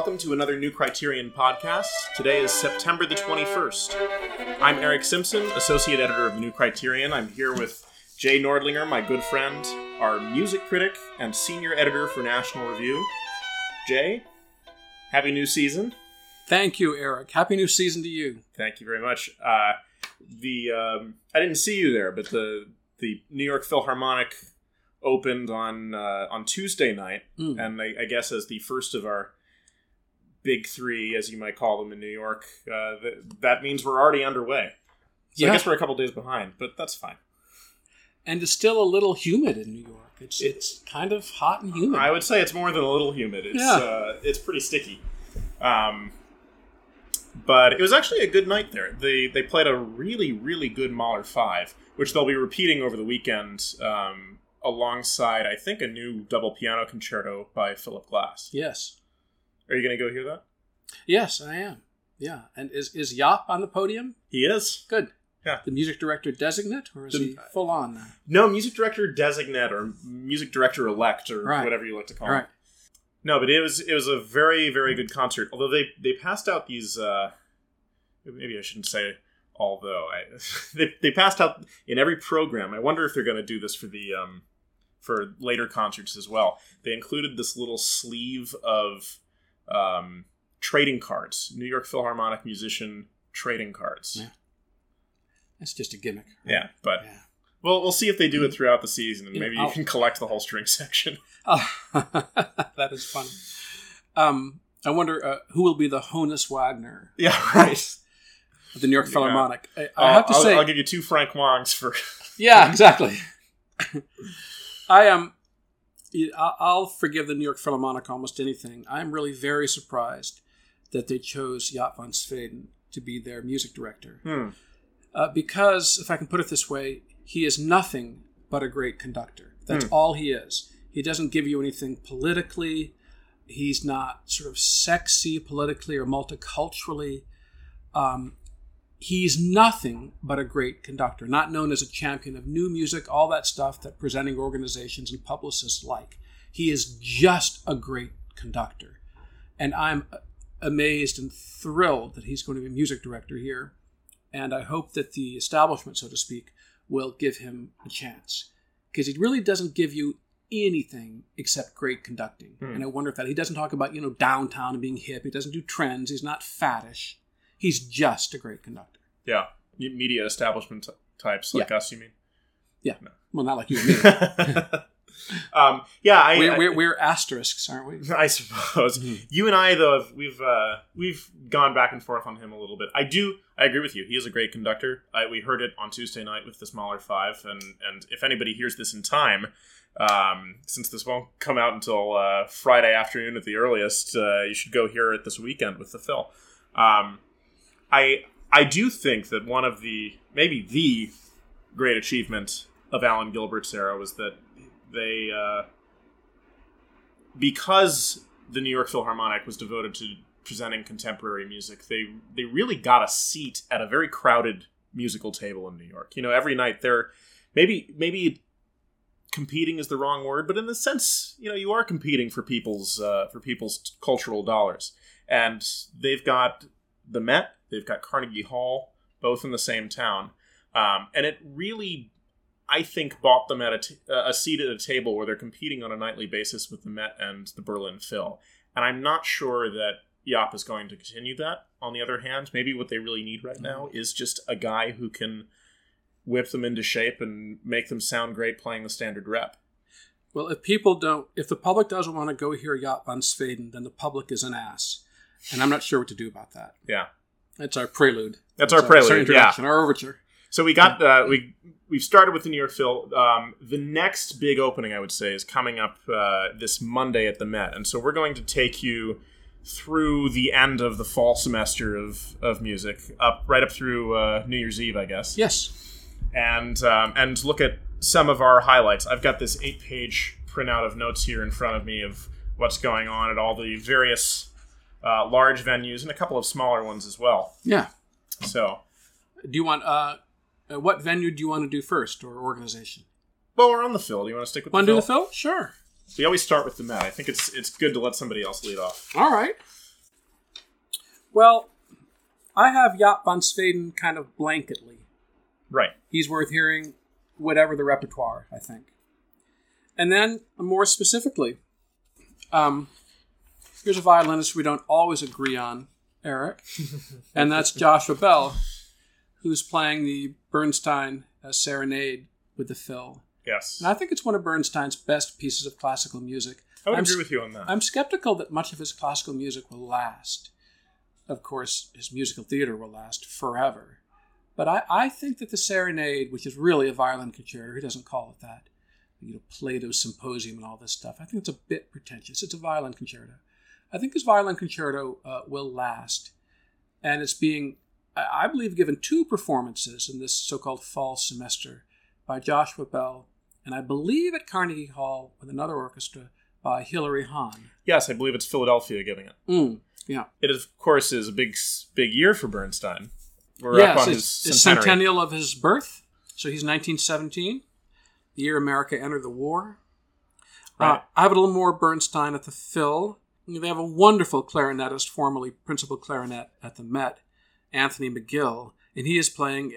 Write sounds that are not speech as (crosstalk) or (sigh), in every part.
Welcome to another New Criterion podcast. Today is September the 21st. I'm Eric Simpson, Associate Editor of the New Criterion. I'm here with Jay Nordlinger, my good friend, our music critic and senior editor for National Review. Jay, happy new season. Thank you, Eric. Happy new season to you. Thank you very much. Uh, the um, I didn't see you there, but the the New York Philharmonic opened on uh, on Tuesday night, Mm. and I, I guess as the first of our big three, as you might call them in New York, uh, th- that means we're already underway. So I guess we're a couple days behind, but that's fine. And it's still a little humid in New York. It's it's kind of hot and humid. I would say it's more than a little humid. It's Yeah. uh, it's pretty sticky. Um, but it was actually a good night there. They they played a really really good Mahler five, which they'll be repeating over the weekend, um, alongside I think a new double piano concerto by Philip Glass. yes, Are you going to go hear that? yes, I am. Yeah, and is is Jaap on the podium? He is. Good. Yeah. The music director designate, or is The- he full on now? No, music director designate or music director elect or Right. whatever you like to call All it. right. No, but it was it was a very very good concert. Although they they passed out these uh maybe I shouldn't say although I (laughs) they they passed out in every program. I wonder if they're going to do this for the um for later concerts as well. They included this little sleeve of um trading cards, New York Philharmonic musician trading cards. Yeah. It's just a gimmick. Yeah, but Yeah. well, we'll see if they do it throughout the season, and Yeah, maybe I'll- you can collect the whole string (laughs) section. Oh, (laughs) that is fun. Um, I wonder uh, who will be the Honus Wagner Yeah, (laughs) right. of the New York Philharmonic. I, I I'll- have to I'll, say, I'll give you two Frank Huangs for. Yeah, exactly. I am. I- I'll forgive the New York Philharmonic almost anything. I'm really very surprised that they chose Jaap van Zweden to be their music director, Hmm. uh, because if I can put it this way, he is nothing but a great conductor. That's Hmm. all he is. He doesn't give you anything politically. He's not sort of sexy politically or multiculturally. Um, he's nothing but a great conductor, not known as a champion of new music, all that stuff that presenting organizations and publicists like. He is just a great conductor. And I'm amazed and thrilled that he's going to be music director here. And I hope that the establishment, so to speak, will give him a chance. Because he really doesn't give you anything except great conducting. Hmm. And I wonder if that he doesn't talk about, you know, downtown and being hip. He doesn't do trends. He's not faddish. He's just a great conductor. Yeah, media establishment types like us. You mean? Yeah. Well, not like you and me. (laughs) um, yeah, I, we're, we're, we're asterisks, aren't we? (laughs) I suppose Mhm. you and I though have, we've uh, we've gone back and forth on him a little bit. I do. I agree with you. He is a great conductor. I, we heard it on Tuesday night with the Mahler Five, and and if anybody hears this in time, um, since this won't come out until uh, Friday afternoon at the earliest, uh, you should go hear it this weekend with the Phil. Um, I I do think that one of the maybe the great achievement of Alan Gilbert's era was that they uh, because the New York Philharmonic was devoted to presenting contemporary music, they they really got a seat at a very crowded musical table in New York. You know, every night they're maybe maybe competing is the wrong word, but in the sense, you know, you are competing for people's uh, for people's cultural dollars, and they've got the Met, they've got Carnegie Hall, both in the same town, um, and it really. I think bought them at a, t- uh, a seat at a table where they're competing on a nightly basis with the Met and the Berlin Phil. And I'm not sure that Jaap is going to continue that. On the other hand, maybe what they really need right now is just a guy who can whip them into shape and make them sound great playing the standard rep. Well, if people don't, if the public doesn't want to go hear Jaap van Zweden, then the public is an ass. And I'm not sure what to do about that. Yeah. That's our prelude. That's our prelude, Our yeah. introduction, our overture. So we got uh, we we've started with the New York Phil. Um, the next big opening, I would say, is coming up uh, this Monday at the Met, and so we're going to take you through the end of the fall semester of, of music, up right up through uh, New Year's Eve, I guess. Yes. and um, and look at some of our highlights. I've got this eight page printout of notes here in front of me of what's going on at all the various uh, large venues and a couple of smaller ones as well. Yeah. So, Do you want, uh, uh, what venue do you want to do first or organization? well, we're on the Phil. Do you want to stick with Want the to do the Phil? Sure. we always start with the Met. I think it's it's good to let somebody else lead off. All right. Well, I have Jaap van Zweden kind of blanketly. Right. He's worth hearing, whatever the repertoire, I think. And then, more specifically, um, here's a violinist we don't always agree on, Eric, (laughs) and that's Joshua Bell, who's playing the Bernstein uh, Serenade with the Phil. Yes. And I think it's one of Bernstein's best pieces of classical music. I would I'm agree with you on that. I'm skeptical that much of his classical music will last. Of course, his musical theater will last forever. But I, I think that the Serenade, which is really a violin concerto, he doesn't call it that, you know, Plato's Symposium and all this stuff, I think it's a bit pretentious. It's a violin concerto. I think his violin concerto uh, will last. And it's being, I believe, given two performances in this so called fall semester by Joshua Bell, and I believe at Carnegie Hall with another orchestra by Hilary Hahn. yes, I believe it's Philadelphia giving it. Mm, yeah. It of course is a big big year for Bernstein. We're yes, up on it's, his centenary. centennial of his birth. So he's 1917, the year America entered the war. Uh, I have a little more Bernstein at the Phil. They have a wonderful clarinetist, formerly principal clarinet at the Met, Anthony McGill, and he is playing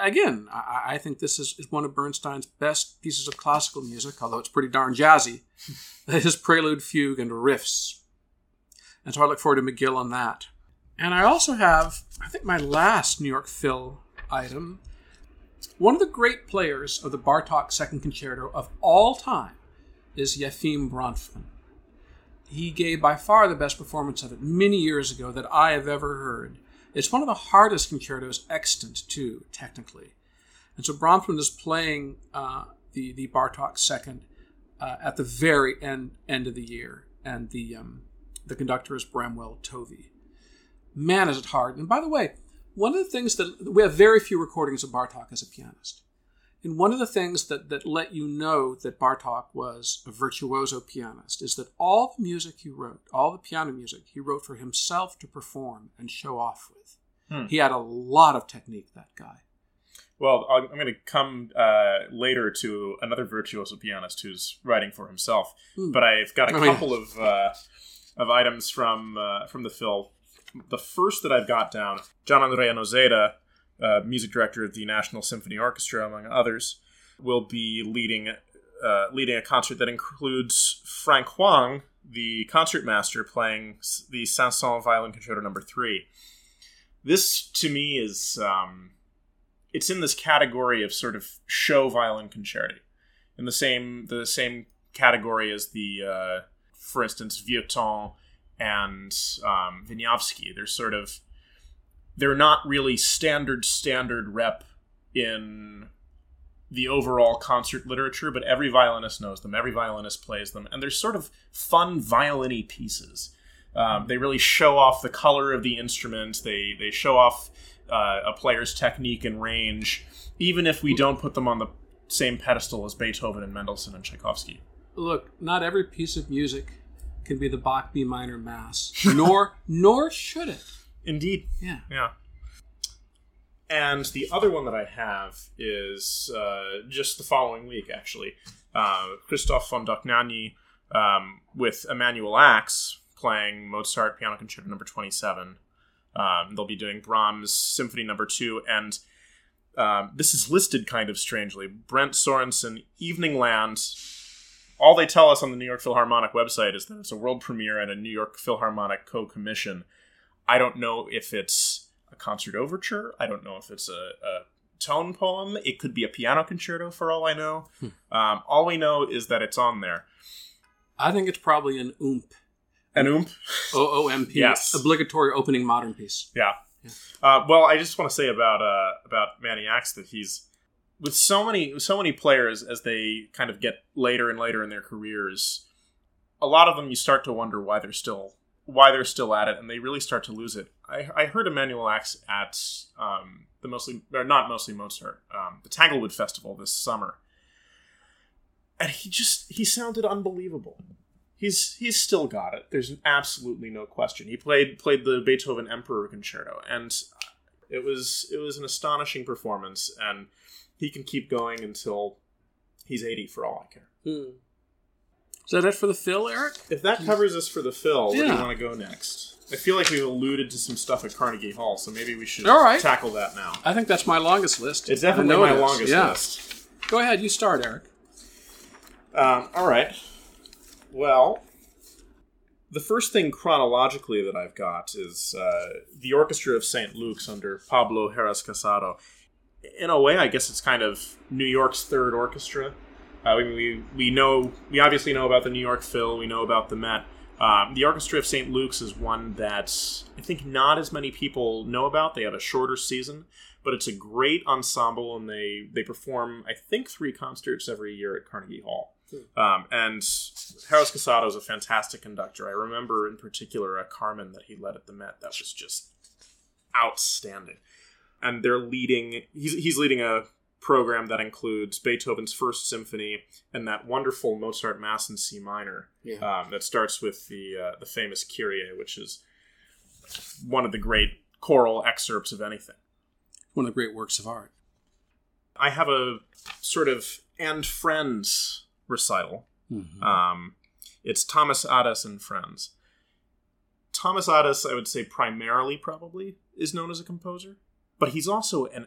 again. I, think this is, is one of Bernstein's best pieces of classical music, although it's pretty darn jazzy. (laughs) His prelude, fugue, and riffs. And so I look forward to McGill on that. And I also have, I think, my last New York Phil item. One of the great players of the Bartok Second Concerto of all time is Yefim Bronfman. He gave by far the best performance of it many years ago that I have ever heard. It's one of the hardest concertos extant, too, technically. And so Bronfman is playing uh, the, the Bartok Second uh, at the very end, end of the year. And the, um, the conductor is Bramwell Tovey man is it hard and by the way one of the things that we have very few recordings of bartok as a pianist and one of the things that, that let you know that bartok was a virtuoso pianist is that all the music he wrote all the piano music he wrote for himself to perform and show off with Hmm. he had a lot of technique that guy Well, I'm going to come uh, later to another virtuoso pianist who's writing for himself, Hmm. but I've got a Oh, yeah. couple of uh, of items from uh, from the Phil. The first that I've got down, Gianandrea Noseda, uh, music director of the National Symphony Orchestra, among others, will be leading uh, leading a concert that includes Frank Huang, the concertmaster, playing the Saint-Saëns Violin Concerto Number Three. This, to me, is um, it's in this category of sort of show violin concerti, in the same the same category as the, uh, for instance, Vieuxtemps and um, Wieniawski. They're sort of they're not really standard standard rep in the overall concert literature, but every violinist knows them. Every violinist plays them, and they're sort of fun violin-y pieces. Um, they really show off the color of the instrument. They they show off uh, a player's technique and range, even if we don't put them on the same pedestal as Beethoven and Mendelssohn and Tchaikovsky. look not every piece of music can be the bach b minor mass nor nor should it Indeed, yeah yeah. And the other one that I have is uh, just the following week, actually. Uh, Christoph von Dohnanyi um, with Emanuel Ax playing Mozart Piano Concerto Number Twenty Seven. Um, they'll be doing Brahms Symphony Number Two, and um, this is listed kind of strangely. Bent Sørensen, Evening Land. All they tell us on the New York Philharmonic website is that it's a world premiere and a New York Philharmonic co-commission. I don't know if it's a concert overture. I don't know if it's a, a tone poem. It could be a piano concerto for all I know. Um, all we know is that it's on there. i think it's probably an oomp An oomp. (laughs) o-o-m-p Yes. obligatory opening modern piece Yeah. Uh, well, I just want to say about uh, about Manny Ax that he's with so many so many players as they kind of get later and later in their careers. A lot of them, you start to wonder why they're still why they're still at it, and they really start to lose it. I, I heard Emanuel Ax at um, the mostly or not mostly Mozart, um, the Tanglewood Festival this summer, and he just he sounded unbelievable. He's he's still got it. There's absolutely no question. He played played the Beethoven Emperor Concerto, and it was it was an astonishing performance. And he can keep going until he's 80 for all I care. Hmm. Is that it for the Phil, Eric? If that covers us for the Phil, where do Yeah. you want to go next? I feel like we've alluded to some stuff at Carnegie Hall, so maybe we should All right. tackle that now. I think that's my longest list. It's I definitely know my it is. longest Yeah. list. Go ahead, you start, Eric. Um, all right. Well, the first thing chronologically that I've got is uh, the Orchestra of St. Luke's under Pablo Heras Casado. In a way, I guess it's kind of New York's third orchestra. Uh, we, we, we know we obviously know about the New York Phil. We know about the Met. Um, the Orchestra of St. Luke's is one that I think not as many people know about. They have a shorter season, but it's a great ensemble, and they they perform I think three concerts every year at Carnegie Hall. Um, and Heras Casado is a fantastic conductor. I remember in particular a Carmen that he led at the Met that was just outstanding. And they're leading. He's he's leading a program that includes Beethoven's First Symphony and that wonderful Mozart Mass in C minor um, that starts with the uh, the famous Kyrie, which is one of the great choral excerpts of anything. One of the great works of art. I have a sort of and friends recital. Mhm. Um, it's Thomas Adès and friends. Thomas Adès, I would say, primarily probably is known as a composer, but he's also an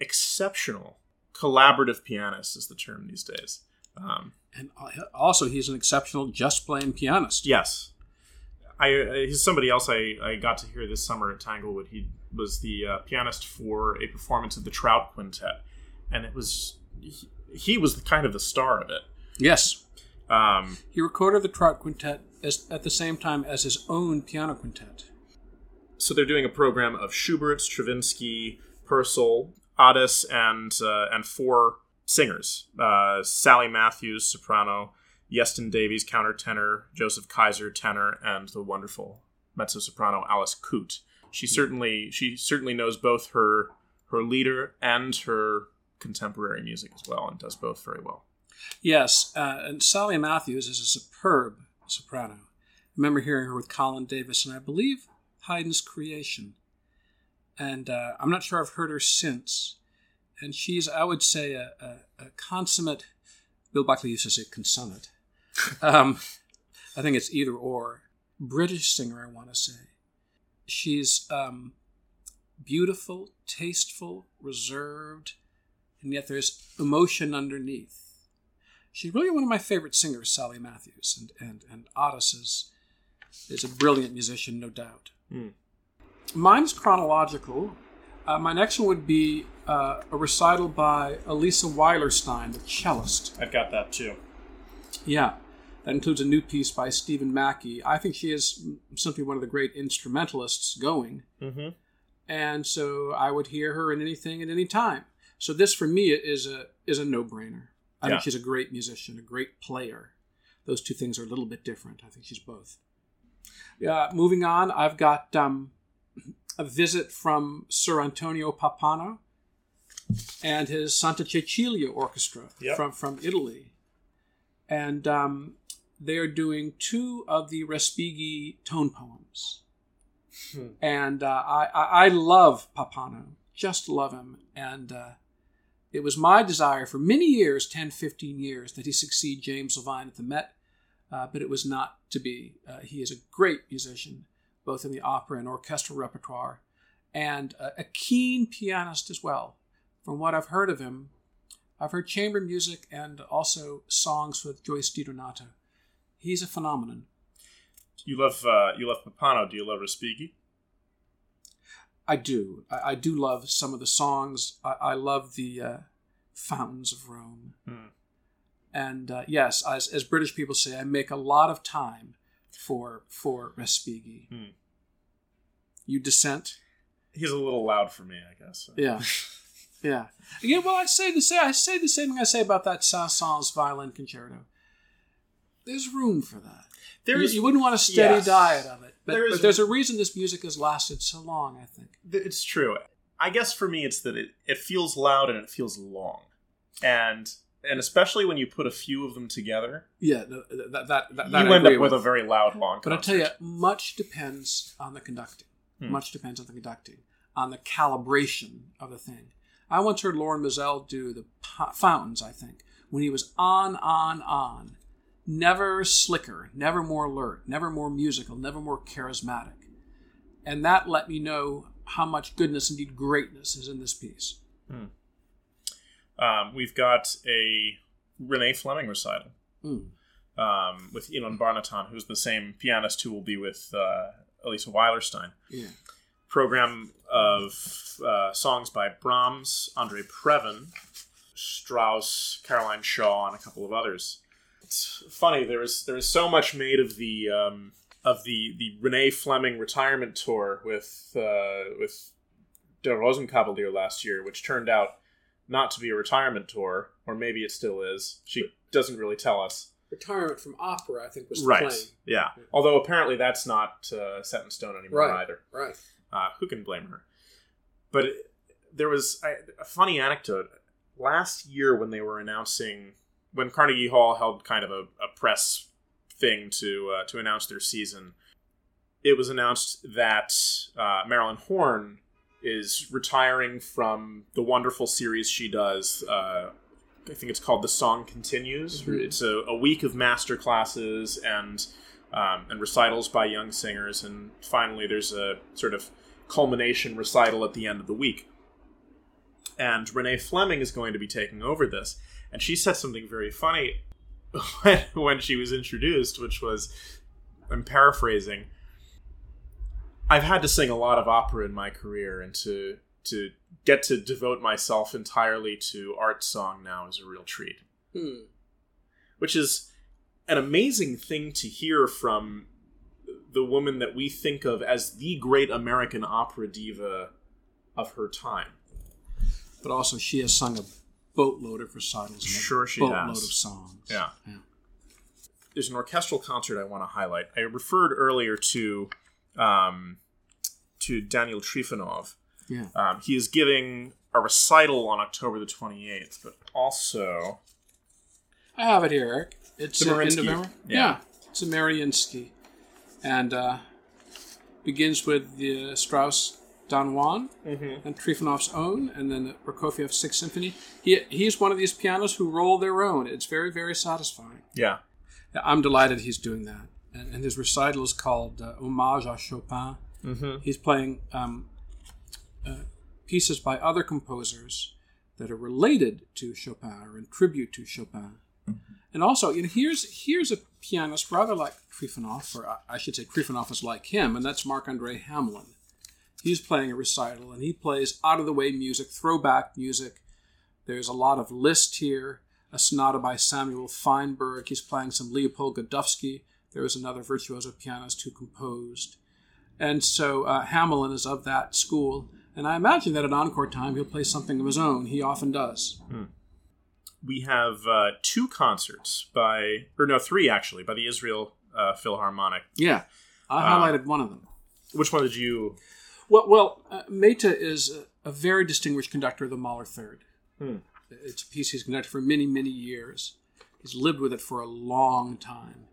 exceptional collaborative pianist, is the term these days. Um, And also, he's an exceptional just playing pianist. Yes. I uh, he's somebody else I, I got to hear this summer at Tanglewood. He was the uh, pianist for a performance of the Trout Quintet, and it was he, he was kind of the star of it. Yes. Um, He recorded the Trout Quintet as, at the same time as his own piano quintet. so they're doing a program of Schubert, Stravinsky, Purcell, Adès, and uh, and four singers: uh, Sally Matthews, soprano, Iestyn Davies, countertenor, Joseph Kaiser, tenor, and the wonderful mezzo soprano Alice Coote. She certainly she certainly knows both her her Lieder and her contemporary music as well, and does both very well. Yes, uh, and Sally Matthews is a superb soprano. I remember hearing her with Colin Davis, and I believe Haydn's Creation. And uh, I'm not sure I've heard her since. And she's, I would say, a, a, a consummate. Bill Buckley used to say consummate. (laughs) Um, I think it's either or. British singer, I want to say. She's um, beautiful, tasteful, reserved, and yet there's emotion underneath. She's really one of my favorite singers, Sally Matthews, and and and Adès is, is a brilliant musician, no doubt. Hmm. Mine's chronological. Uh, my next one would be uh, a recital by Alisa Weilerstein, the cellist. I've got that too. Yeah, that includes a new piece by Steven Mackey. I think she is simply one of the great instrumentalists going, Mm-hmm. and so I would hear her in anything at any time. So this for me is a is a no brainer. I Yeah. think she's a great musician, a great player. Those two things are a little bit different. I think she's both. Yeah. Moving on, I've got um, a visit from Sir Antonio Pappano and his Santa Cecilia Orchestra Yep. from from Italy, and um, they are doing two of the Respighi tone poems. Hmm. And uh, I, I love Pappano, just love him, and uh, it was my desire for many years 10, 15 years that he succeed James Levine at the Met, uh, but it was not to be. Uh, he is a great musician, both in the opera and orchestral repertoire, and a, a keen pianist as well. From what I've heard of him, I've heard chamber music and also songs with Joyce DiDonato. He's a phenomenon. You love uh, you love Pappano. Do you love Respighi? I do. I, I do love some of the songs. I, I love the uh, Fountains of Rome. Hmm. And uh, yes, as, as British people say, I make a lot of time for for Respighi. Hmm. You dissent? He's a little loud for me, I guess. Yeah, (laughs) yeah. Yeah. Well, I say the same. I say the same thing I say about that Saint-Saëns violin concerto. There's room for that. There is, you, you wouldn't want a steady yes. diet of it, but, There is- but there's a reason this music has lasted so long. I think. It's true. I guess for me, it's that it, it feels loud and it feels long, and and especially when you put a few of them together, Yeah, no, that that, that, that you I end up with a very loud, long. But I tell you, much depends on the conducting. Hmm. Much depends on the conducting, on the calibration of the thing. I once heard Lorin Maazel do the fountains. I think when he was on, on, on, never slicker, never more alert, never more musical, never more charismatic. And that let me know how much goodness, indeed greatness, is in this piece. Um, we've got a Renee Fleming recital Mm. um, with Inon Barnatan, who's the same pianist who will be with uh, Alisa Weilerstein. Yeah. Program of uh, songs by Brahms, Andre Previn, Strauss, Caroline Shaw, and a couple of others. It's funny. There was there was so much made of the um, of the the Renee Fleming retirement tour with uh, with Der Rosenkavalier last year, which turned out not to be a retirement tour, or maybe it still is. She doesn't really tell us. Retirement from opera, I think, was the Right. plan. Yeah. Although apparently that's not uh, set in stone anymore Right. either. Right. Uh, who can blame her? But it, there was a, a funny anecdote last year when they were announcing when Carnegie Hall held kind of a, a press thing to uh, to announce their season. It was announced that uh, Marilyn Horne is retiring from the wonderful series she does. Uh, I think it's called The Song Continues. Mhm. It's a, a week of master classes and um, and recitals by young singers, and finally there's a sort of culmination recital at the end of the week. And Renee Fleming is going to be taking over this, and she said something very funny (laughs) when, when she was introduced, which was, I'm paraphrasing. I've had to sing a lot of opera in my career, and to to get to devote myself entirely to art song now is a real treat Hmm. which is an amazing thing to hear from the woman that we think of as the great American opera diva of her time. But also, she has sung a boatload of recitals and Sure a she boatload has. of songs. Yeah. yeah. There's an orchestral concert I want to highlight. I referred earlier to um, to Daniel Trifonov. Yeah. Um, he is giving a recital on October the 28th, but also I have it here, Eric. It's uh, in. November. Yeah. it's a Mariinsky, and uh, begins with the Strauss Don Juan and Trifonov's own, and then the Prokofiev's Sixth Symphony. He he's one of these pianos who roll their own. It's very very satisfying. yeah, Yeah, I'm delighted he's doing that, and, and his recital is called uh, Hommage à Chopin. Mhm. He's playing um, uh, pieces by other composers that are related to Chopin or in tribute to Chopin. And also, you know, here's here's a pianist rather like Trifonov, or I- should say Trifonov is like him, and that's Marc Andre Hamelin. He's playing a recital, and he plays out of the way music, throwback music. There's a lot of Liszt here, a sonata by Samuel Feinberg. He's playing some Leopold Godowsky. There was another virtuoso pianist who composed. And so uh, Hamelin is of that school. And I imagine that at encore time he'll play something of his own. He often does. we have uh, two concerts by, or no, three actually, by the Israel uh, Philharmonic. Yeah, I highlighted one of them. Which one did you? Well, well uh, Mehta is a, a very distinguished conductor of the Mahler Third. Hmm. It's a piece he's conducted for many, many years. He's lived with it for a long time.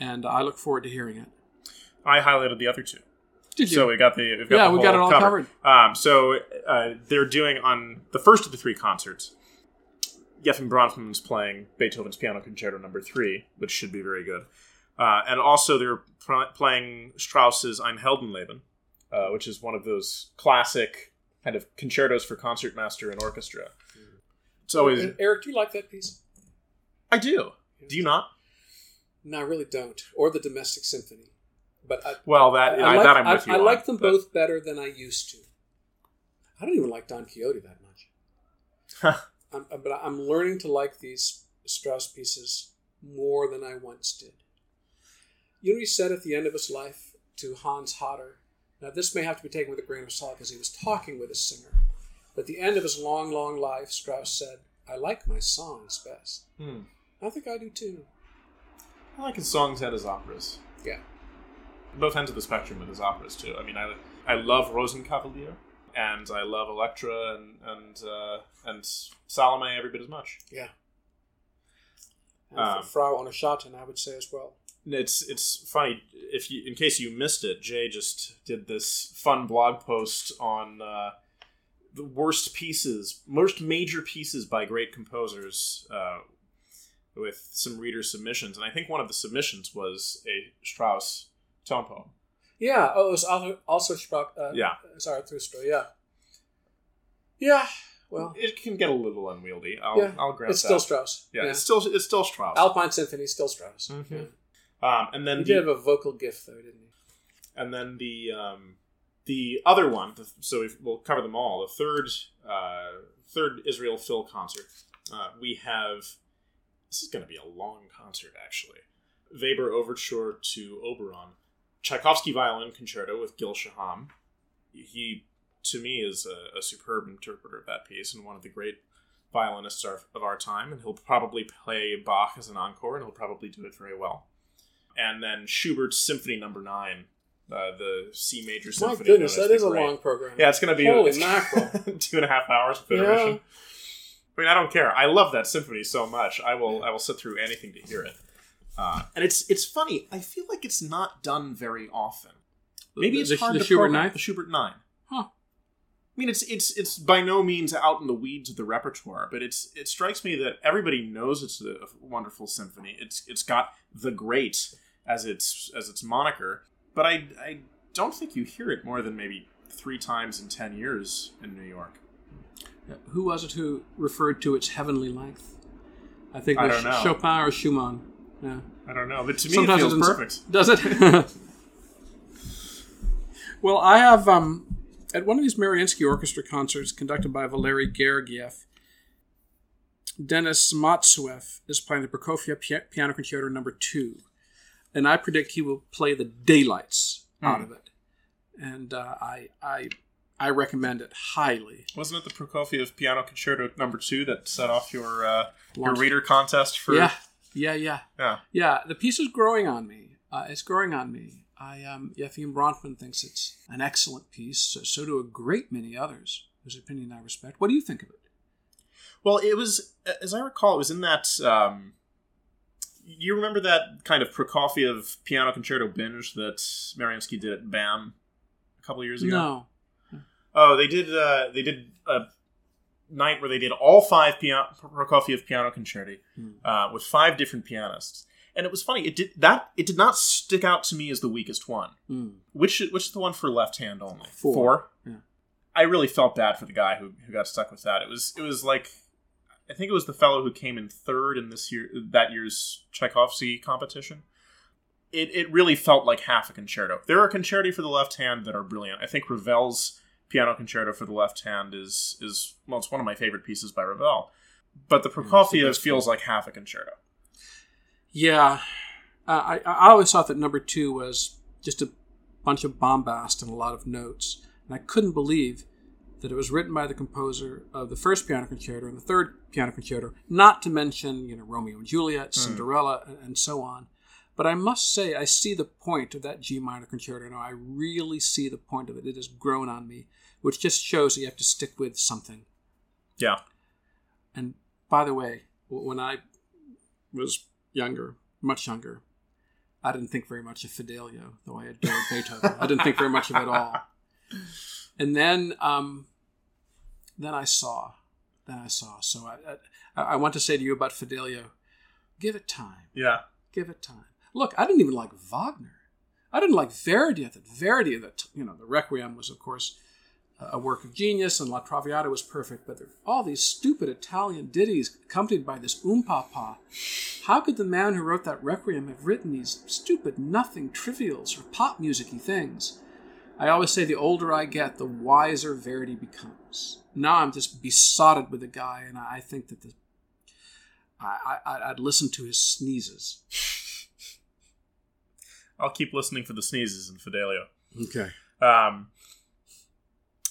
And I look forward to hearing it. I highlighted the other two. Did you? So we got the we've got Yeah, the we got it all covered. Um, so uh, they're doing on the first of the three concerts. Yefim Bronfman's playing Beethoven's Piano Concerto Number Three, which should be very good, uh, and also they're pl- playing Strauss's Ein Heldenleben, uh, which is one of those classic kind of concertos for concertmaster and orchestra. It's always And Eric, do you like that piece? I do. Do you not? No, I really don't. Or the Domestic Symphony. But I, Well, that I, like, that I'm with I, you. I on, like them but- both better than I used to. I don't even like Don Quixote that much. (laughs) I'm, but I'm learning to like these Strauss pieces more than I once did. You know, he said at the end of his life to Hans Hotter. Now, this may have to be taken with a grain of salt because he was talking with a singer. But at the end of his long, long life, Strauss said, "I like my songs best." Hmm. I think I do too. I like his songs and his operas. Yeah. both ends of the spectrum with his operas too. I mean, I I love Rosenkavalier and I love Elektra and and uh, and Salome every bit as much. Yeah. And Um, Frau ohne Schatten, I would say as well. It's it's funny if you in case you missed it, Jay just did this fun blog post on uh, the worst pieces, most major pieces by great composers. Uh, with some reader submissions, and I think one of the submissions was a Strauss tone poem. Yeah. Oh, it was also also Sprach. Uh, Yeah. Zarathustra. Yeah. Yeah. Well, It can get a little unwieldy. I'll, Yeah, I'll grant it's that. still Strauss. yeah, it's still it's still Strauss. Alpine Symphony, still Strauss. Mhm. Yeah. um, and then He the, did have a vocal gift, though, didn't he? and then the um, the other one. the- So we've, we'll cover them all. The third uh, third Israel Phil concert. Uh, we have this is going to be a long concert actually. Weber Overture to Oberon, Tchaikovsky Violin Concerto with Gil Shaham. He to me is a, a superb interpreter of that piece and one of the great violinists of, of our time. And he'll probably play Bach as an encore, and he'll probably do it very well. And then Schubert's Symphony Number Nine, uh, the C major My symphony. goodness, known as that is a Great. long program. Yeah, it's going to be Holy it's- (laughs) mackerel. two and a half hours of intermission. I mean, I don't care. I love that symphony so much. I will. I will sit through anything to hear it. Uh, and it's it's funny. I feel like it's not done very often. Maybe it's the, hard the to Schubert program Ninth? the Schubert Nine. Huh. I mean, it's it's it's by no means out in the weeds of the repertoire, but it's it strikes me that everybody knows it's a wonderful symphony. It's it's got the great as its as its moniker, but I I don't think you hear it more than maybe three times in ten years in New York. Who was it who referred to its heavenly length? I think it I was know. Chopin or Schumann. Yeah. I don't know, but to me Sometimes it feels perfect. Does it? (laughs) well, I have um, at one of these Mariinsky Orchestra concerts conducted by Valery Gergiev. Denis Matsuev is playing the Prokofiev Piano Concerto Number Two, and I predict he will play the daylights out Hmm. of it. And uh, I, I, I recommend it highly. Wasn't it the Prokofiev Piano Concerto Number Two that set off your uh, your reader contest for? yeah, yeah, yeah. yeah. Yeah, the piece is growing on me. Uh, it's growing on me. I um, Yefim Bronfman thinks it's an excellent piece. So, so do a great many others whose opinion I respect. What do you think of it? Well, it was, as I recall, it was in that. Um, you remember that kind of Prokofiev piano concerto binge that Mariinsky did at BAM a couple of years ago? No. Oh, they did. Uh, they did a night where they did all five piano, Prokofiev piano concerti Hmm. uh, with five different pianists, and it was funny. It did that. It did not stick out to me as the weakest one. Mm. Which which is the one for left hand only? Four. Yeah. I really felt bad for the guy who, who got stuck with that. It was it was like I think it was the fellow who came in third in this year that year's Tchaikovsky competition. It it really felt like half a concerto. There are concerti for the left hand that are brilliant. I think Ravel's piano concerto for the left hand is is well, it's one of my favorite pieces by Ravel. But the Prokofiev feels like half a concerto. Yeah. Uh, I, I always thought that number two was just a bunch of bombast and a lot of notes. And I couldn't believe that it was written by the composer of the first piano concerto and the third piano concerto, not to mention, you know, Romeo and Juliet, Cinderella, and, and so on. But I must say, I see the point of that G minor concerto now. I really see the point of it. It has grown on me, which just shows that you have to stick with something. Yeah. And by the way, when I was younger, much younger, I didn't think very much of Fidelio, though I adored Beethoven. I didn't think very much of it all. And then, um, then I saw, then I saw. So I, I, I want to say to you about Fidelio, give it time, Yeah. give it time. Look, I didn't even like Wagner. I didn't like Verdi. I thought Verdi, that you know, the Requiem was of course a work of genius, and La Traviata was perfect. But there all these stupid Italian ditties accompanied by this umpapa. How could the man who wrote that Requiem have written these stupid, nothing, trivials or of pop musicy things? I always say the older I get, the wiser Verdi becomes. Now I'm just besotted with the guy, and I think that the I, I I'd listen to his sneezes. I'll keep listening for the sneezes in Fidelio. Okay. Um,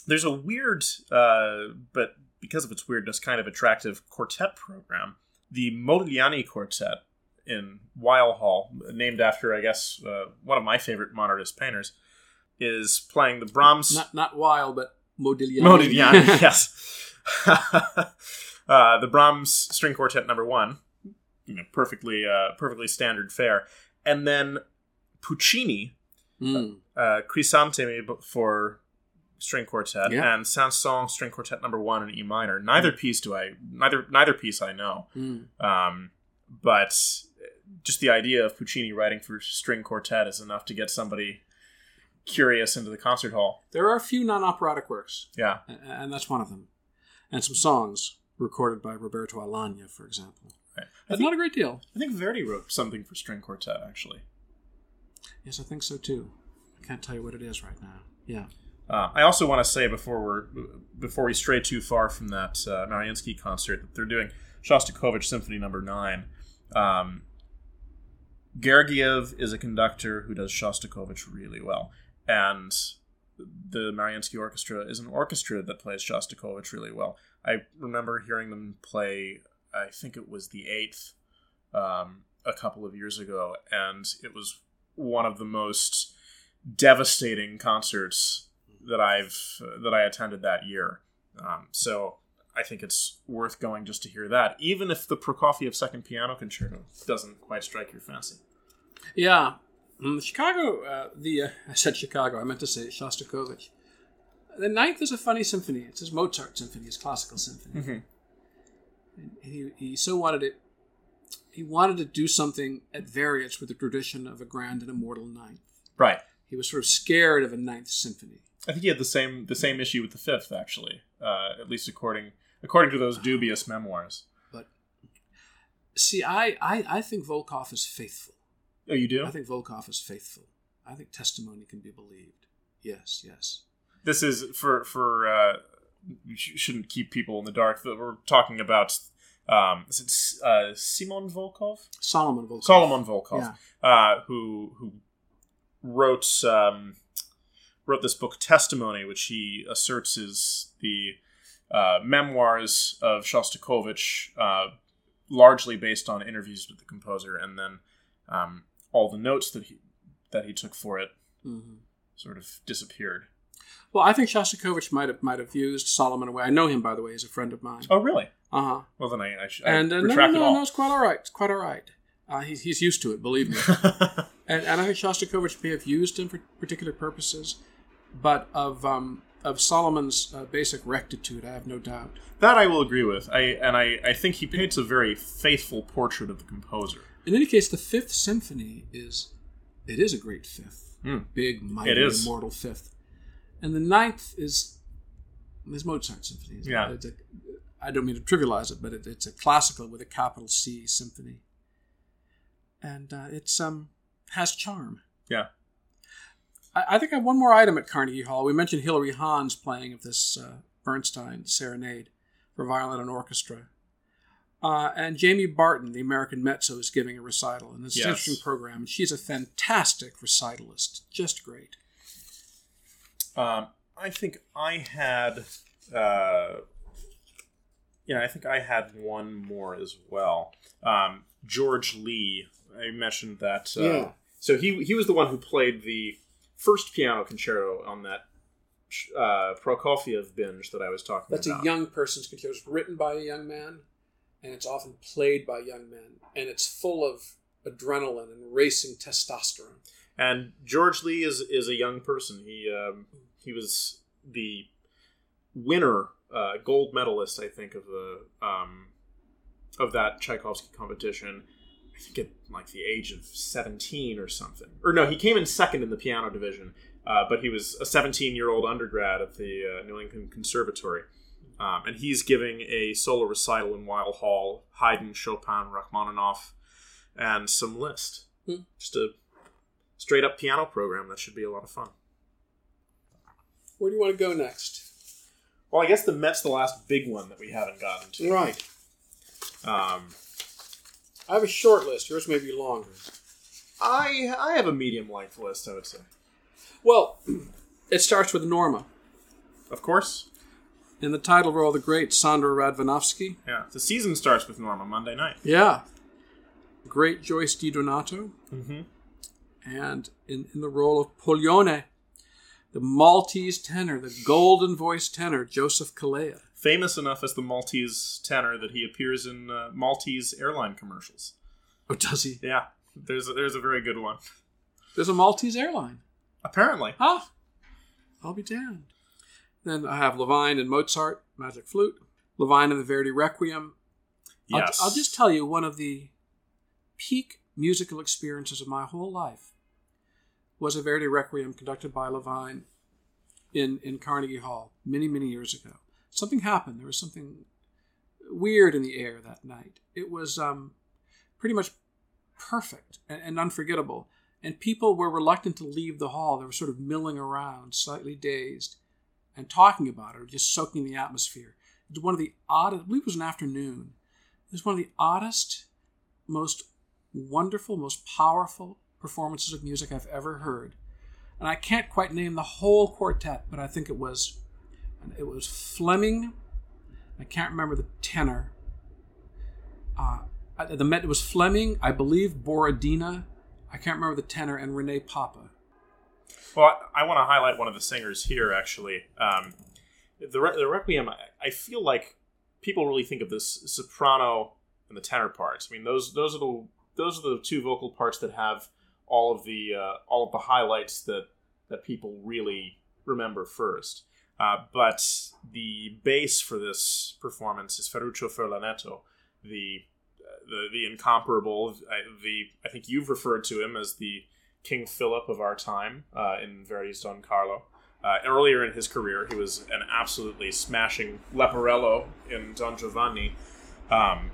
there's a weird, uh, but because of its weirdness, kind of attractive quartet program. The Modigliani Quartet in Weill Hall, named after, I guess, uh, one of my favorite modernist painters, is playing the Brahms. Not not Weill, but Modigliani. Modigliani, (laughs) yes. (laughs) uh, the Brahms String Quartet Number One, you know, perfectly, uh, perfectly standard fare, and then Puccini Mm. uh, Crisantemi for string quartet Yeah. and Saint-Saëns string quartet number one in E minor. Neither piece do I neither neither piece I know. Mm. Um, but just the idea of Puccini writing for string quartet is enough to get somebody curious into the concert hall. There are a few non-operatic works, Yeah. and that's one of them, and some songs recorded by Roberto Alagna, for example. Right. But think, not a great deal. I think Verdi wrote something for string quartet actually. Yes, I think so too. I can't tell you what it is right now. Yeah. Uh, I also want to say before we're before we stray too far from that uh, Mariinsky concert that they're doing Shostakovich Symphony Number Nine. Um, Gergiev is a conductor who does Shostakovich really well, and the Mariinsky Orchestra is an orchestra that plays Shostakovich really well. I remember hearing them play. I think it was the eighth um, a couple of years ago, and it was one of the most devastating concerts that I've that I attended that year. Um, so I think it's worth going just to hear that, even if the Prokofiev Second Piano Concerto doesn't quite strike your fancy. Yeah. Mm, Chicago, uh, the uh, I said Chicago. I meant to say Shostakovich. The Ninth is a funny symphony. It's his Mozart symphony, his classical symphony. Mhm. And he he so wanted it. He wanted to do something at variance with the tradition of a grand and immortal ninth. Right. He was sort of scared of a ninth symphony. I think he had the same the same issue with the fifth, actually, uh, at least according according to those dubious memoirs. But see, I I, I think Volkov is faithful. Oh, you do? I think Volkov is faithful. I think testimony can be believed. Yes, yes. this is for for uh, you sh- shouldn't keep people in the dark. That we're talking about. Um, is it S- uh, Simon Volkov? Solomon Volkov. Solomon Volkov, Yeah. uh, who who wrote um, wrote this book Testimony, which he asserts is the uh, memoirs of Shostakovich, uh, largely based on interviews with the composer, and then um, all the notes that he that he took for it Mhm. sort of disappeared. Well, I think Shostakovich might have might have used Solomon away. I know him, by the way. He's a friend of mine. Oh, really? Uh huh. Well, then I, I, sh- I And uh, no, no, retract no, it all. no, it's quite all right. It's quite all right. Uh, he's, he's used to it, believe me. (laughs) and, and I think Shostakovich may have used him for particular purposes, but of um, of Solomon's uh, basic rectitude, I have no doubt. that I will agree with. I and I, I think he paints a very faithful portrait of the composer. In any case, the Fifth Symphony is it is a great fifth, Hmm. big, mighty, It immortal fifth, and the Ninth is is Mozart symphony. Yeah. it's a, I don't mean to trivialize it, but it, it's a classical with a capital C symphony, and uh, it's um has charm. Yeah. I, I think I have one more item at Carnegie Hall. We mentioned Hilary Hahn's playing of this uh, Bernstein serenade for violin and orchestra. Uh, and Jamie Barton, the American mezzo, is giving a recital, and it's an Yes. interesting program. She's a fantastic recitalist, just great. Um, I think I had, uh, yeah, I think I had one more as well. Um, George Li. I mentioned that. Uh, Yeah. So he he was the one who played the first piano concerto on that uh, Prokofiev binge that I was talking about. That's a young person's concerto. It's written by a young man, and it's often played by young men, and it's full of adrenaline and racing testosterone. And George Li is is a young person. He um, he was the winner, uh, gold medalist, I think, of the um, of that Tchaikovsky competition. I think at like the age of seventeen or something. Or no, he came in second in the piano division, uh, but he was a seventeen-year-old undergrad at the uh, New England Conservatory. Um, and he's giving a solo recital in Weill Hall, Haydn, Chopin, Rachmaninoff, and some Liszt. Hmm. Just a straight up piano program that should be a lot of fun. Where do you want to go next? Well, I guess the Met's the last big one that we haven't gotten to. Right. Um, I have a short list. Yours may be longer. I I have a medium length list, I would say. Well, (clears throat) it starts with Norma. Of course. In the title role, the great Sondra Radvanovsky. Yeah. The season starts with Norma Monday night. Yeah. Great Joyce DiDonato. Mm-hmm. And in, in the role of Pollione, the Maltese tenor, the golden voiced tenor, Joseph Calleja. Famous enough as the Maltese tenor that he appears in uh, Maltese airline commercials. Oh, does he? Yeah. There's a, there's a very good one. There's a Maltese airline. Apparently. Ah, I'll be damned. Then I have Levine and Mozart, Magic Flute. Levine and the Verdi Requiem. I'll- Yes. I'll, just tell you one of the peak musical experiences of my whole life was a Verdi Requiem conducted by Levine in, in Carnegie Hall many, many years ago. Something happened. There was something weird in the air that night. It was um, pretty much perfect and, and unforgettable. And people were reluctant to leave the hall. They were sort of milling around, slightly dazed, and talking about it, or just soaking the atmosphere. It was one of the oddest, I believe it was an afternoon. It was one of the oddest, most wonderful, most powerful performances of music I've ever heard. And I can't quite name the whole quartet, but I think it was it was Fleming. I can't remember the tenor. Uh, the Met it was Fleming, I believe Borodina. I can't remember the tenor and René Pape. Well, I, I want to highlight one of the singers here. Actually, um, the Re- the Requiem. I, I feel like people really think of this soprano and the tenor parts. I mean, those those are the those are the two vocal parts that have all of the uh, all of the highlights that that people really remember first. Uh, but the bass for this performance is Ferruccio Furlanetto, the the the incomparable. the I think you've referred to him as the King Philip of our time uh, in Verdi's Don Carlo. Uh, earlier in his career, he was an absolutely smashing Leporello in Don Giovanni, um,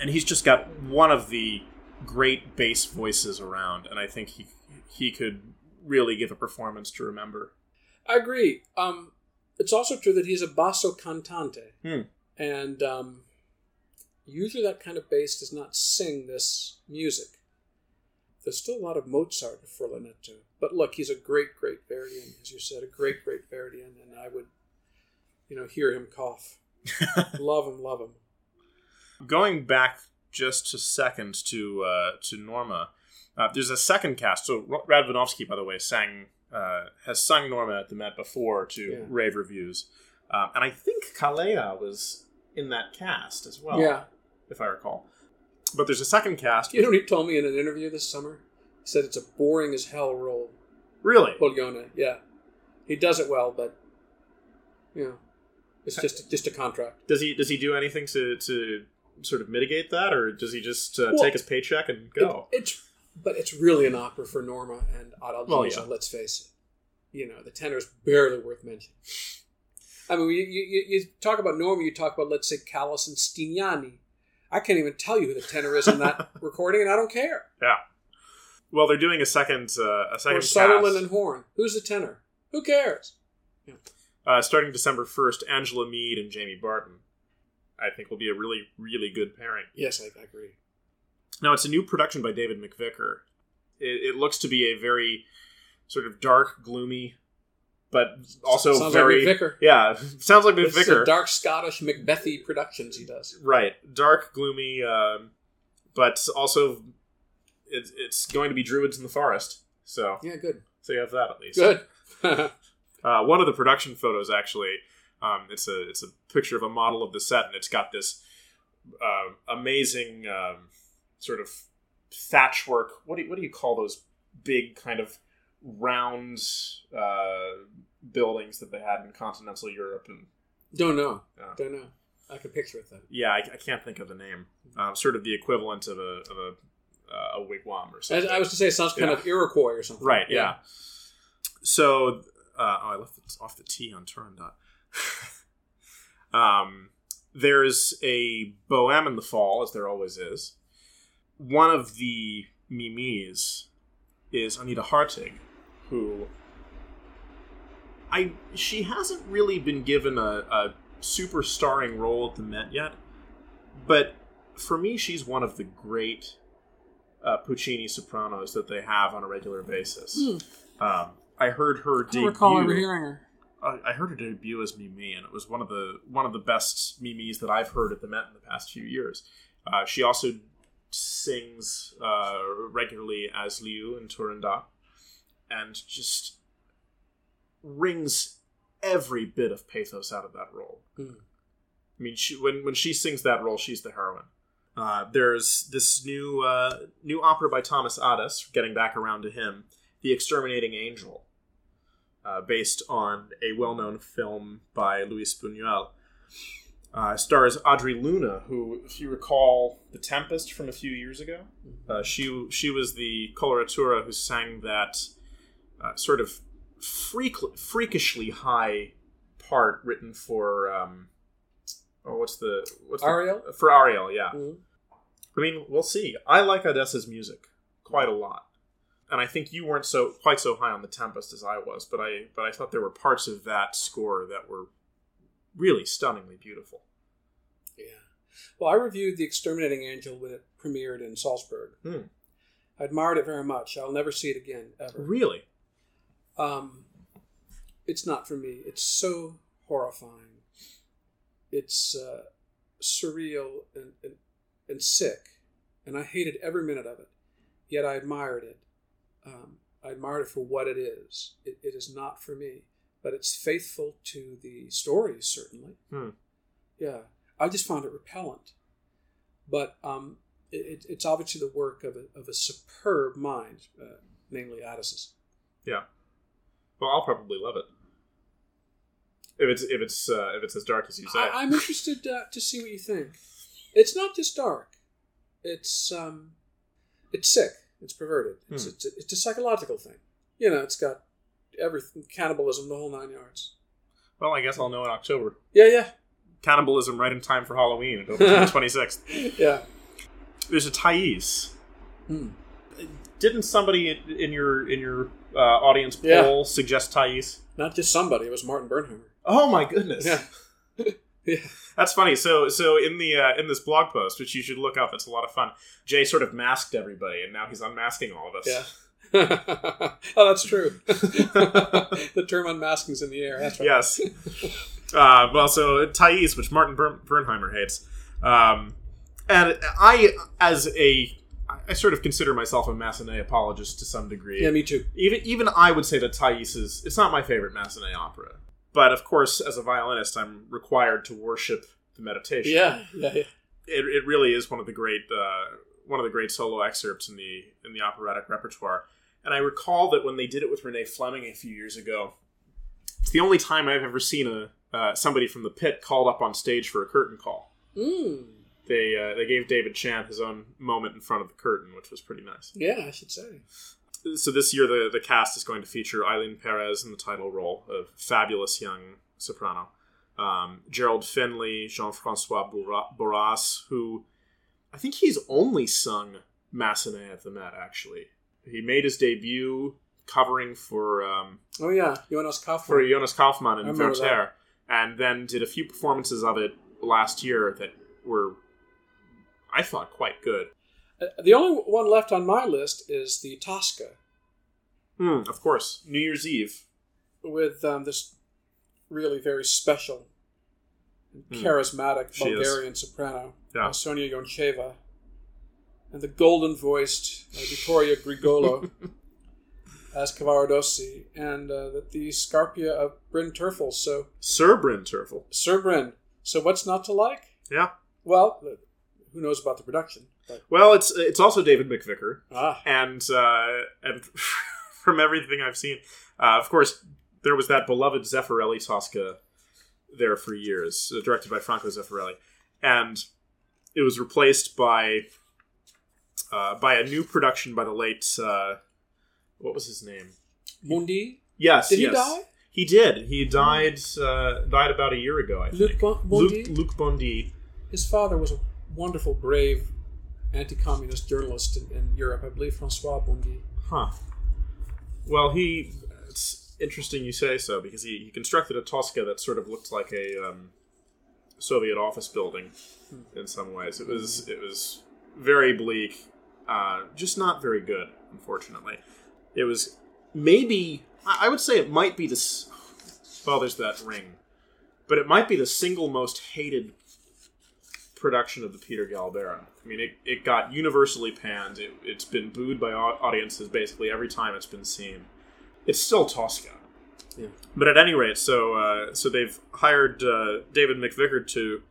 and he's just got one of the great bass voices around, and I think he he could really give a performance to remember. I agree. Um, it's also true that he's a basso cantante, Hmm. and um, usually that kind of bass does not sing this music. There's still a lot of Mozart Furlanetto, but look, he's a great, great Verdian, as you said, a great, great Verdian, and I would, you know, hear him cough. (laughs) love him, love him. Going back just a second to uh, to Norma, uh, there's a second cast. So Radvanovsky, by the way, sang uh, has sung Norma at the Met before to Yeah. rave reviews, um, and I think Calleja was in that cast as well. Yeah. if I recall. But there's a second cast. You know what he told me in an interview this summer? He said it's a boring as hell role. really? Pollione, yeah. He does it well, but you know, it's just just a contract. Does he does he do anything to to sort of mitigate that, or does he just uh, Well, take his paycheck and go? It- it's but it's really an opera for Norma and Adalgisa. Well, yeah. Let's face it. You know, the tenor's barely worth mentioning. I mean, you, you, you talk about Norma, you talk about let's say Callas and Stignani. I can't even tell you who the tenor is in that (laughs) recording, and I don't care. yeah. Well, they're doing a second uh, a second Or Sutherland and Horne. Who's the tenor? Who cares? uh, starting December 1st, Angela Meade and Jamie Barton. I think will be a really, really good pairing. Yes, I, I agree. Now, it's a new production by David McVicar. It, it looks to be a very sort of dark, gloomy, but also Sounds very. like McVicar. Yeah, (laughs) sounds like It's McVicar. dark Scottish Macbethy productions he does. Right. Dark, gloomy, um, but also it, it's going to be druids in the forest. So, Yeah, good. so you have that at least. Good. (laughs) Uh, one of the production photos actually, um, it's a it's a picture of a model of the set, and it's got this uh, amazing um, sort of thatch work. What do you, what do you call those big kind of round uh, buildings that they had in continental Europe? And Don't know. Yeah. Don't know. I can picture it though. yeah, I, I can't think of the name. Um, sort of the equivalent of a of a, uh, a wigwam or something. I was to say, it sounds kind Yeah. of Iroquois or something. Right. Yeah. So, uh, oh, I left it off the T on Turandot. (laughs) um, there's a Bohème in the fall, as there always is. One of the mimis is Anita Hartig, who I she hasn't really been given a, a super starring role at the Met yet, but for me, she's one of the great uh, Puccini sopranos that they have on a regular basis. Um, I heard her I debut. recall ever hearing her. I I heard her debut as Mimi, and it was one of the one of the best Mimis that I've heard at the Met in the past few years. Uh, she also sings uh, regularly as Liu in Turandot, and just wrings every bit of pathos out of that role. Hmm. I mean, she, when when she sings that role, she's the heroine. Uh, there's this new uh, new opera by Thomas Adès, getting back around to him, The Exterminating Angel, uh, based on a well-known film by Luis Buñuel. Uh, stars Audrey Luna, who, if you recall, The Tempest from a few years ago, uh, she she was the coloratura who sang that uh, sort of freak, freakishly high part written for um, oh, what's the what's the- Ariel? for Ariel? Yeah, Mhm. I mean, we'll see. I like Adès's music quite a lot, and I think you weren't so quite so high on the Tempest as I was, but I but I thought there were parts of that score that were really stunningly beautiful. Yeah. Well, I reviewed The Exterminating Angel when it premiered in Salzburg. Hmm. I admired it very much. I'll never see it again, ever. Really? Um, it's not for me. It's so horrifying. It's uh, surreal and, and, and sick. And I hated every minute of it. Yet I admired it. Um, I admired it for what it is. It, it is not for me. But it's faithful to the stories, certainly. Hmm. Yeah. I just found it repellent. But um, it, it's obviously the work of a, of a superb mind, uh, namely Adès's. Yeah. Well, I'll probably love it. If it's if it's uh, if it's as dark as you say. I, I'm interested uh, to see what you think. It's not just dark. It's um, it's sick. It's perverted. It's, Hmm. it's, it's a psychological thing. You know, it's got everything, cannibalism, the whole nine yards. well, I guess I'll know in October. Yeah, yeah, Cannibalism right in time for Halloween. It opens (laughs) on the twenty sixth. yeah. There's a Thais. Hmm. Didn't somebody in, in your in your uh, audience poll Yeah. suggest Thais? Not just somebody. It was Martin Bernheimer. Oh my goodness! Yeah. (laughs) yeah. That's funny. So, so in the uh, in this blog post, which you should look up, it's a lot of fun. Jay sort of masked everybody, and now he's unmasking all of us. Yeah. (laughs) oh, that's true. (laughs) the term unmasking's in the air. That's right. yes. Uh, well, so Thais, which Martin Bern- Bernheimer hates, um, and I, as a, I sort of consider myself a Massenet apologist to some degree. Yeah, me too. even even I would say that Thais is it's not my favorite Massenet opera, but of course, as a violinist, I'm required to worship the meditation. Yeah, yeah, yeah. it, it really is one of the great uh, one of the great solo excerpts in the in the operatic repertoire. And I recall that when they did it with Renee Fleming a few years ago, it's the only time I've ever seen a uh, somebody from the pit called up on stage for a curtain call. Mm. They uh, they gave David Chan his own moment in front of the curtain, which was pretty nice. Yeah, I should say. So this year the the cast is going to feature Ailyn Pérez in the title role, of fabulous young soprano. Um, Gerald Finley, Jean Francois Borras, who I think he's only sung Massenet at the Met. Actually, he made his debut covering for um, Oh yeah, Jonas for Kaufmann. Jonas Kaufmann in Werther, and then did a few performances of it last year that were, I thought, quite good. Uh, the only one left on my list is the Tosca Hmm, of course, New Year's Eve. with um, this really very special, Hmm. charismatic. Bulgarian soprano, Yeah. uh, Sonya Yoncheva, and the golden-voiced uh, Vittorio Grigolo (laughs) as Cavaradossi, and uh, the, the Scarpia of Bryn Terfel. So Sir Bryn Terfel. Sir Bryn. So what's not to like? Yeah. Well, uh, who knows about the production? But, Well, it's it's also David McVicar, ah, and uh, and (laughs) from everything I've seen, uh, of course, there was that beloved Zeffirelli Tosca there for years, uh, directed by Franco Zeffirelli, and it was replaced by uh, by a new production by the late uh, what was his name? Mundi. Yes, Did he die? He did. He died uh, died about a year ago, I Luc think. Bon- Bondy? Luc, Luc Bondy. His father was a wonderful, brave anti-communist journalist in, in Europe. I believe Francois Bondy. Huh. Well, he. It's interesting you say so because he, he constructed a Tosca that sort of looked like a um, Soviet office building in some ways. It was it was very bleak, uh, just not very good, unfortunately. It was maybe I would say it might be this. Well, there's that ring, but it might be the single most hated production of the Peter Gelb era. I mean, it, it got universally panned. It, it's been booed by audiences basically every time it's been seen. It's still Tosca. Yeah. But at any rate, so uh, so they've hired uh, David McVicar to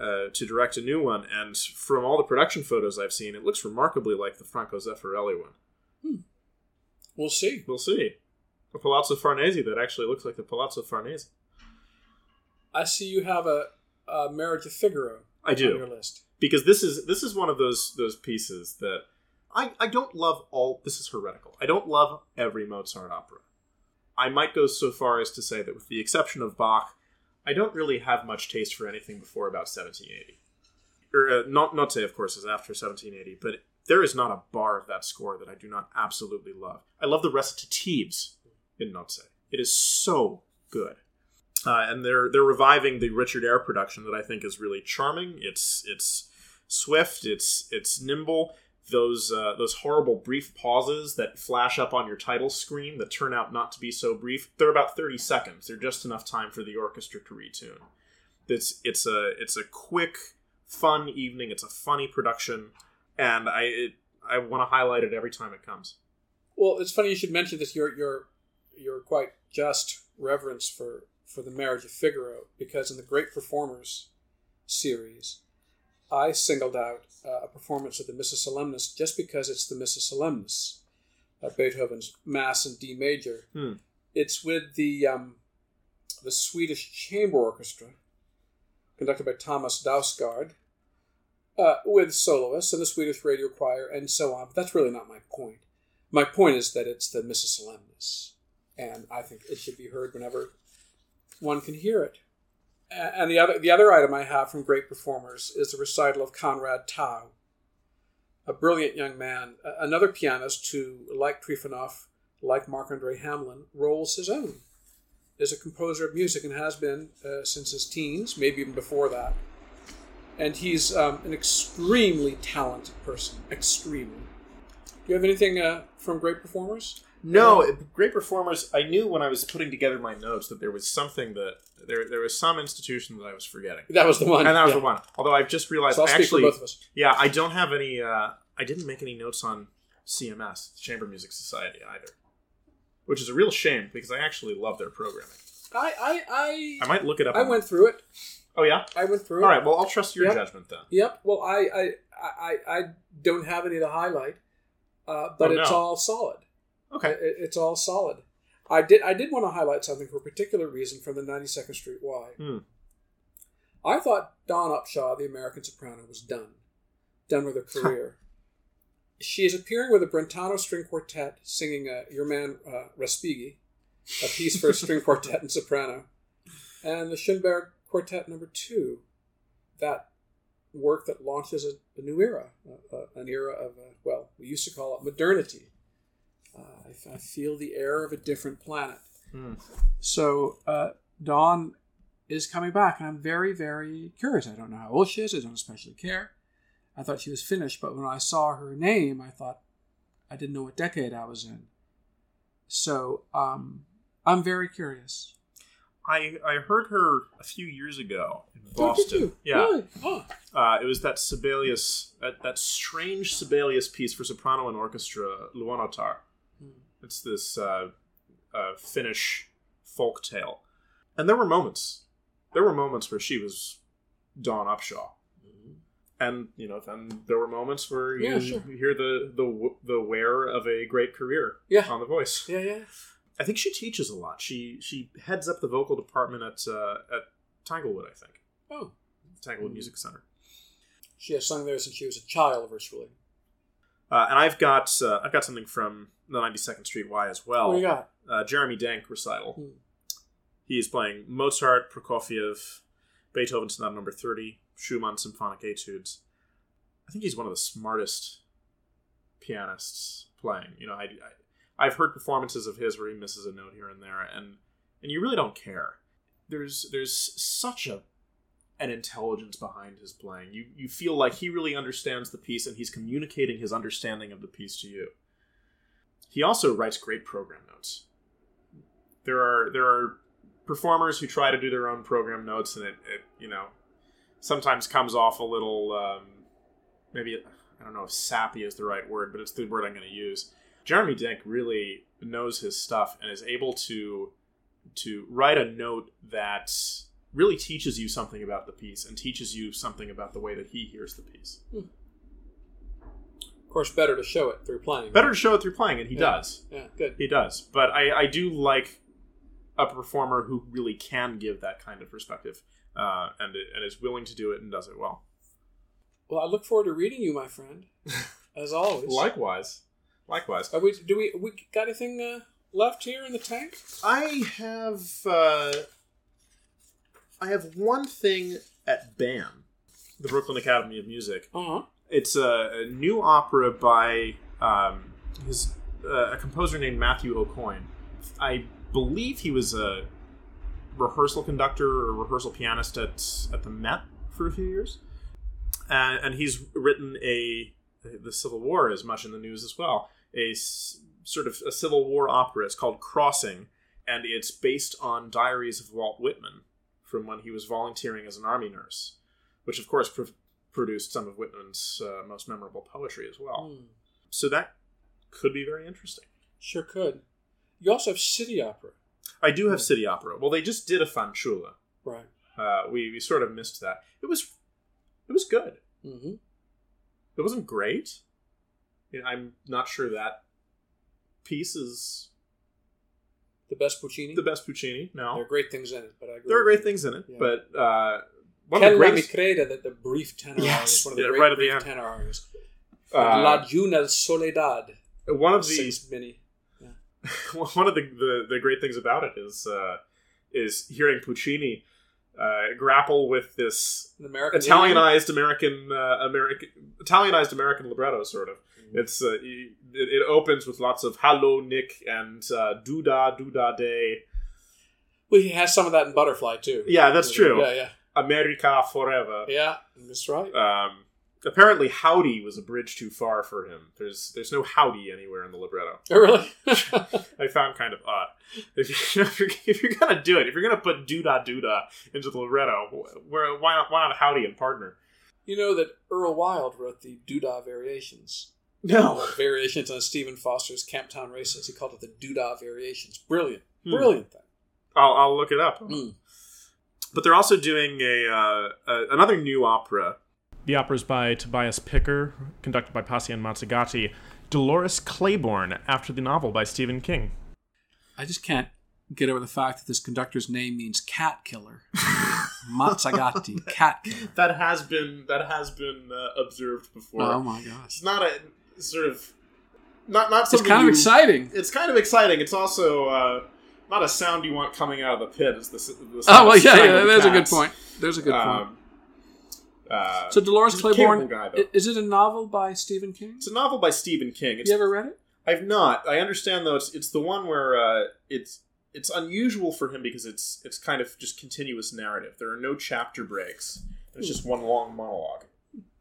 uh, to direct a new one, and from all the production photos I've seen, it looks remarkably like the Franco Zeffirelli one. We'll see. We'll see. A Palazzo Farnese that actually looks like the Palazzo Farnese. I see you have a, uh, Marriage of Figaro I on your list. because this is this is one of those those pieces that I I don't love all. This is heretical. I don't love every Mozart opera. I might go so far as to say that, with the exception of Bach, I don't really have much taste for anything before about 1780. Or uh, not not say, of course, is after 1780, but there is not a bar of that score that I do not absolutely love. I love the recitatives in Nozze. It is so good. Uh, and they're they're reviving the Richard Eyre production that I think is really charming. It's it's swift. It's it's nimble. Those uh, those horrible brief pauses that flash up on your title screen that turn out not to be so brief. They're about thirty seconds. They're just enough time for the orchestra to retune. It's it's a it's a quick, fun evening. It's a funny production, and I it, I want to highlight it every time it comes. Well, it's funny you should mention this. Your your your quite just reverence for for the Marriage of Figaro, because in the Great Performers series, I singled out uh, a performance of the Missa Solemnis just because it's the Missa Solemnis, uh, Beethoven's Mass in D major. Hmm. It's with the um, the Swedish Chamber Orchestra, conducted by Thomas Dausgaard, uh, with soloists and the Swedish Radio Choir and so on. But that's really not my point. My point is that it's the Missa Solemnis, and I think it should be heard whenever one can hear it. And the other, the other item I have from great performers is the recital of Conrad Tao, a brilliant young man, another pianist who, like Trifonov, like Marc Andre Hamelin, rolls his own. Is a composer of music and has been uh, since his teens, maybe even before that. And he's um, an extremely talented person. Extremely. Do you have anything uh, from great performers? No, it- great performers. I knew when I was putting together my notes that there was something that there there was some institution that I was forgetting, That was the one. and that was yeah. the one. Although I've just realized, So actually, for both of us. yeah, I don't have any. Uh, I didn't make any notes on CMS, the Chamber Music Society, either, which is a real shame because I actually love their programming. I I I, I might look it up. I went through it. Oh yeah. I went through it. All right. Well, I'll trust your Yep. judgment then. Yep. Well, I I I, I don't have any to highlight, uh, but Oh, it's all solid. Okay. It, it's all solid. I did I did want to highlight something for a particular reason from the 92nd Street Y. Hmm. I thought Dawn Upshaw, the American soprano, was done, done with her career. she is appearing with a Brentano string quartet, singing uh, "Your Man uh, Respighi," a piece for a string quartet and soprano, and the Schoenberg Quartet Number Two, that work that launches a, a new era, uh, uh, an era of uh, well, we used to call it modernity. Uh, I, I feel the air of a different planet. Hmm. So uh, Dawn is coming back, and I'm very, very curious. I don't know how old she is. I don't especially care. I thought she was finished, but when I saw her name, I thought I didn't know what decade I was in. So um, I'm very curious. I I heard her a few years ago in Oh, Boston. Yeah. Really? Oh. Uh, it was that Sibelius, that, that strange Sibelius piece for soprano and orchestra, Luonotar. Hmm. It's this uh, uh, Finnish folk tale, and there were moments. There were moments where she was Dawn Upshaw, and you know, then there were moments where you, Yeah, sure. you hear the the the wear of a great career Yeah. on the voice. Yeah, yeah. I think she teaches a lot. She she heads up the vocal department at uh, at Tanglewood, I think, Oh. Tanglewood Hmm. Music Center. She has sung there since she was a child, virtually. Uh, and I've got uh, I've got something from the 92nd Street Y as well. what do you got? Uh, Jeremy Denk recital. Hmm. He's playing Mozart, Prokofiev, Beethoven Sonata Number 30, Schumann Symphonic Etudes. I think he's one of the smartest pianists playing. You know, I, I I've heard performances of his where he misses a note here and there, and and you really don't care. There's there's such a an intelligence behind his playing. You you feel like he really understands the piece and he's communicating his understanding of the piece to you. He also writes great program notes. There are there are performers who try to do their own program notes and it, it you know sometimes comes off a little um, maybe I don't know if sappy is the right word, but it's the word I'm going to use. Jeremy Denk really knows his stuff and is able to to write a note that really teaches you something about the piece and teaches you something about the way that he hears the piece. Of course, better to show it through playing. Better to show it through playing, and he Yeah. does. Yeah, good. He does. But I, I do like a performer who really can give that kind of perspective. uh, and and is willing to do it and does it well. Well, I look forward to reading you, my friend, (laughs) as always. Likewise, likewise. Are we? Do we? We got anything uh, left here in the tank? I have uh, I have one thing at BAM, the Brooklyn Academy of Music. Uh huh. It's a, a new opera by um, his uh, a composer named Matthew Aucoin. I believe he was a rehearsal conductor or rehearsal pianist at at the Met for a few years, and, and he's written a the Civil War is much in the news as well. A s- sort of a Civil War opera. It's called Crossing, and it's based on diaries of Walt Whitman from when he was volunteering as an army nurse, which of course pr- produced some of Whitman's uh, most memorable poetry as well. Hmm. So that could be very interesting. Sure could. You also have city opera, I do have City Opera. Well, they just did a Fanciulla. right? Uh, we, we sort of missed that. It was it was good. Mm-hmm. It wasn't great. I'm not sure that piece is The best Puccini. the best Puccini. No, there are great things in it, but I agree. there are great things in it, Yeah. but uh, one Can of the greatest. creda that the brief tenor Yes, is one of the yeah, great right at the brief end. tenor arias. Uh, La Juna Soledad. one of the Sings Minnie. (laughs) one of the, the, the great things about it is uh, is hearing Puccini uh, grapple with this American Italianized American uh, American Italianized American libretto, sort of. It's uh, it, it opens with lots of "Hello, Nick" and uh, "Duda Duda Day." Well, he has some of that in Butterfly too. Yeah, that's true. Yeah, yeah, America forever. yeah. That's right. Um, apparently, "Howdy" was a bridge too far for him. There's there's no "Howdy" anywhere in the libretto. Oh, really? (laughs) I found kind of odd. If, you, (laughs) if, you're, if you're gonna do it, if you're gonna put "Duda Duda" into the libretto, where why not why not "Howdy" and "Partner"? you know that Earl Wild wrote the Doodah Variations. No. Variations on Stephen Foster's Camptown Races. He called it the Doodah Variations. Brilliant. Hmm. Brilliant thing. I'll, I'll look it up. Mm. But they're also doing a, uh, a another new opera. The opera is by Tobias Picker, conducted by Pacien Mazzagatti. Dolores Claiborne, after the novel by Stephen King. I just can't get over the fact that this conductor's name means cat killer. (laughs) Mazzagatti, cat killer. That has been that has been uh, observed before. Oh my gosh. It's not a sort of not not something. It's something. kind of you- exciting. It's kind of exciting. It's also uh, not a sound you want coming out of the pit. It's the, the Oh well, of yeah, yeah. strangled There's a good point. There's a good point. Uh, So Dolores Claiborne, guy, is it a novel by Stephen King? it's a novel by Stephen King. It's you ever read it? I've not. I understand though. It's it's the one where uh, it's it's unusual for him because it's it's kind of just continuous narrative. There are no chapter breaks. It's just one long monologue,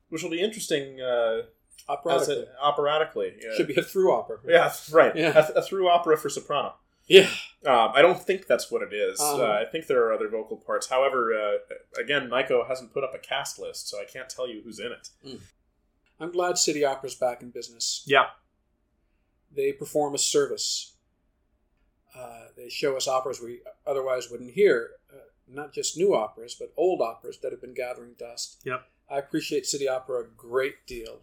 which will be interesting uh, Operatically. a, operatically. Yeah. Should be a through opera. Yeah, right. Yeah. A, a through opera for soprano. Yeah. Um, I don't think that's what it is. Uh-huh. Uh, I think there are other vocal parts. However, uh, again, Nico hasn't put up a cast list, so I can't tell you who's in it. I'm glad City Opera's back in business. Yeah, They perform a service. Uh, they show us operas we otherwise wouldn't hear. Uh, not just new operas, but old operas that have been gathering dust. Yep. I appreciate City Opera a great deal.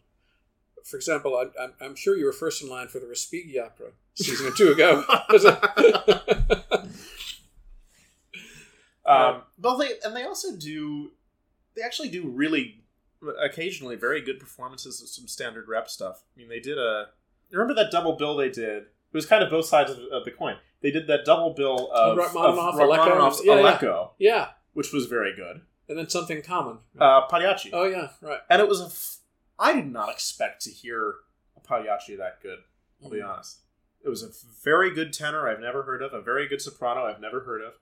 For example, I, I'm, I'm sure you were first in line for the Respighi Opera season or two ago. (laughs) (laughs) Um, well, they and they also do. They actually do really occasionally very good performances of some standard rep stuff. I mean, they did a. Remember that double bill they did? It was kind of both sides of, of the coin. They did that double bill of, Rachmaninoff, of. Rachmaninoff's Yeah, yeah. Yeah, which was very good. and then something common. Uh, Pagliacci, oh yeah, right. and it was a. F- I did not expect to hear a Pagliacci that good. I'll be Mhm. honest. It was a very good tenor I've never heard of, a very good soprano I've never heard of,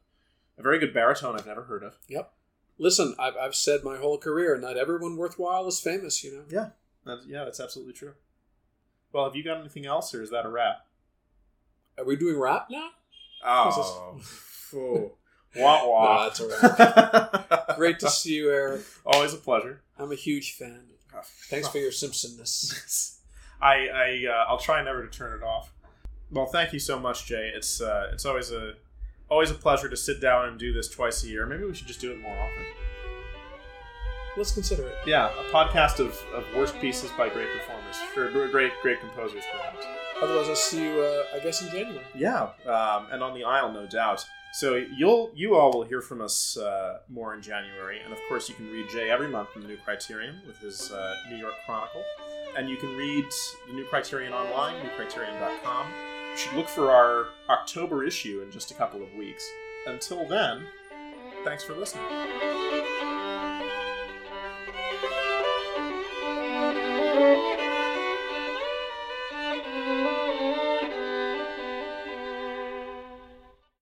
a very good baritone I've never heard of. Yep. Listen, I've, I've said my whole career, not everyone worthwhile is famous. You know. Yeah, yeah, that's absolutely true. Well, have you got anything else, or is that a wrap? Are we doing rap now? Oh, oh. (laughs) wah No, wah. that's all (laughs) Great to see you, Eric. Always a pleasure. I'm a huge fan. Thanks for your Simpsonness. (laughs) I, I uh, I'll try never to turn it off. Well, thank you so much, Jay. It's uh, it's always a always a pleasure to sit down and do this twice a year. Maybe we should just do it more often. Let's consider it. Yeah, a podcast of, of worst pieces by great performers, or great great composers, perhaps. Otherwise, I'll see you, uh, I guess, in January. Yeah, um, and on the aisle, no doubt. So you'll you all will hear from us uh, more in January, and of course you can read Jay every month in the New Criterion with his uh, New York Chronicle, and you can read the New Criterion online, newcriterion.com. You should look for our October issue in just a couple of weeks. Until then, thanks for listening.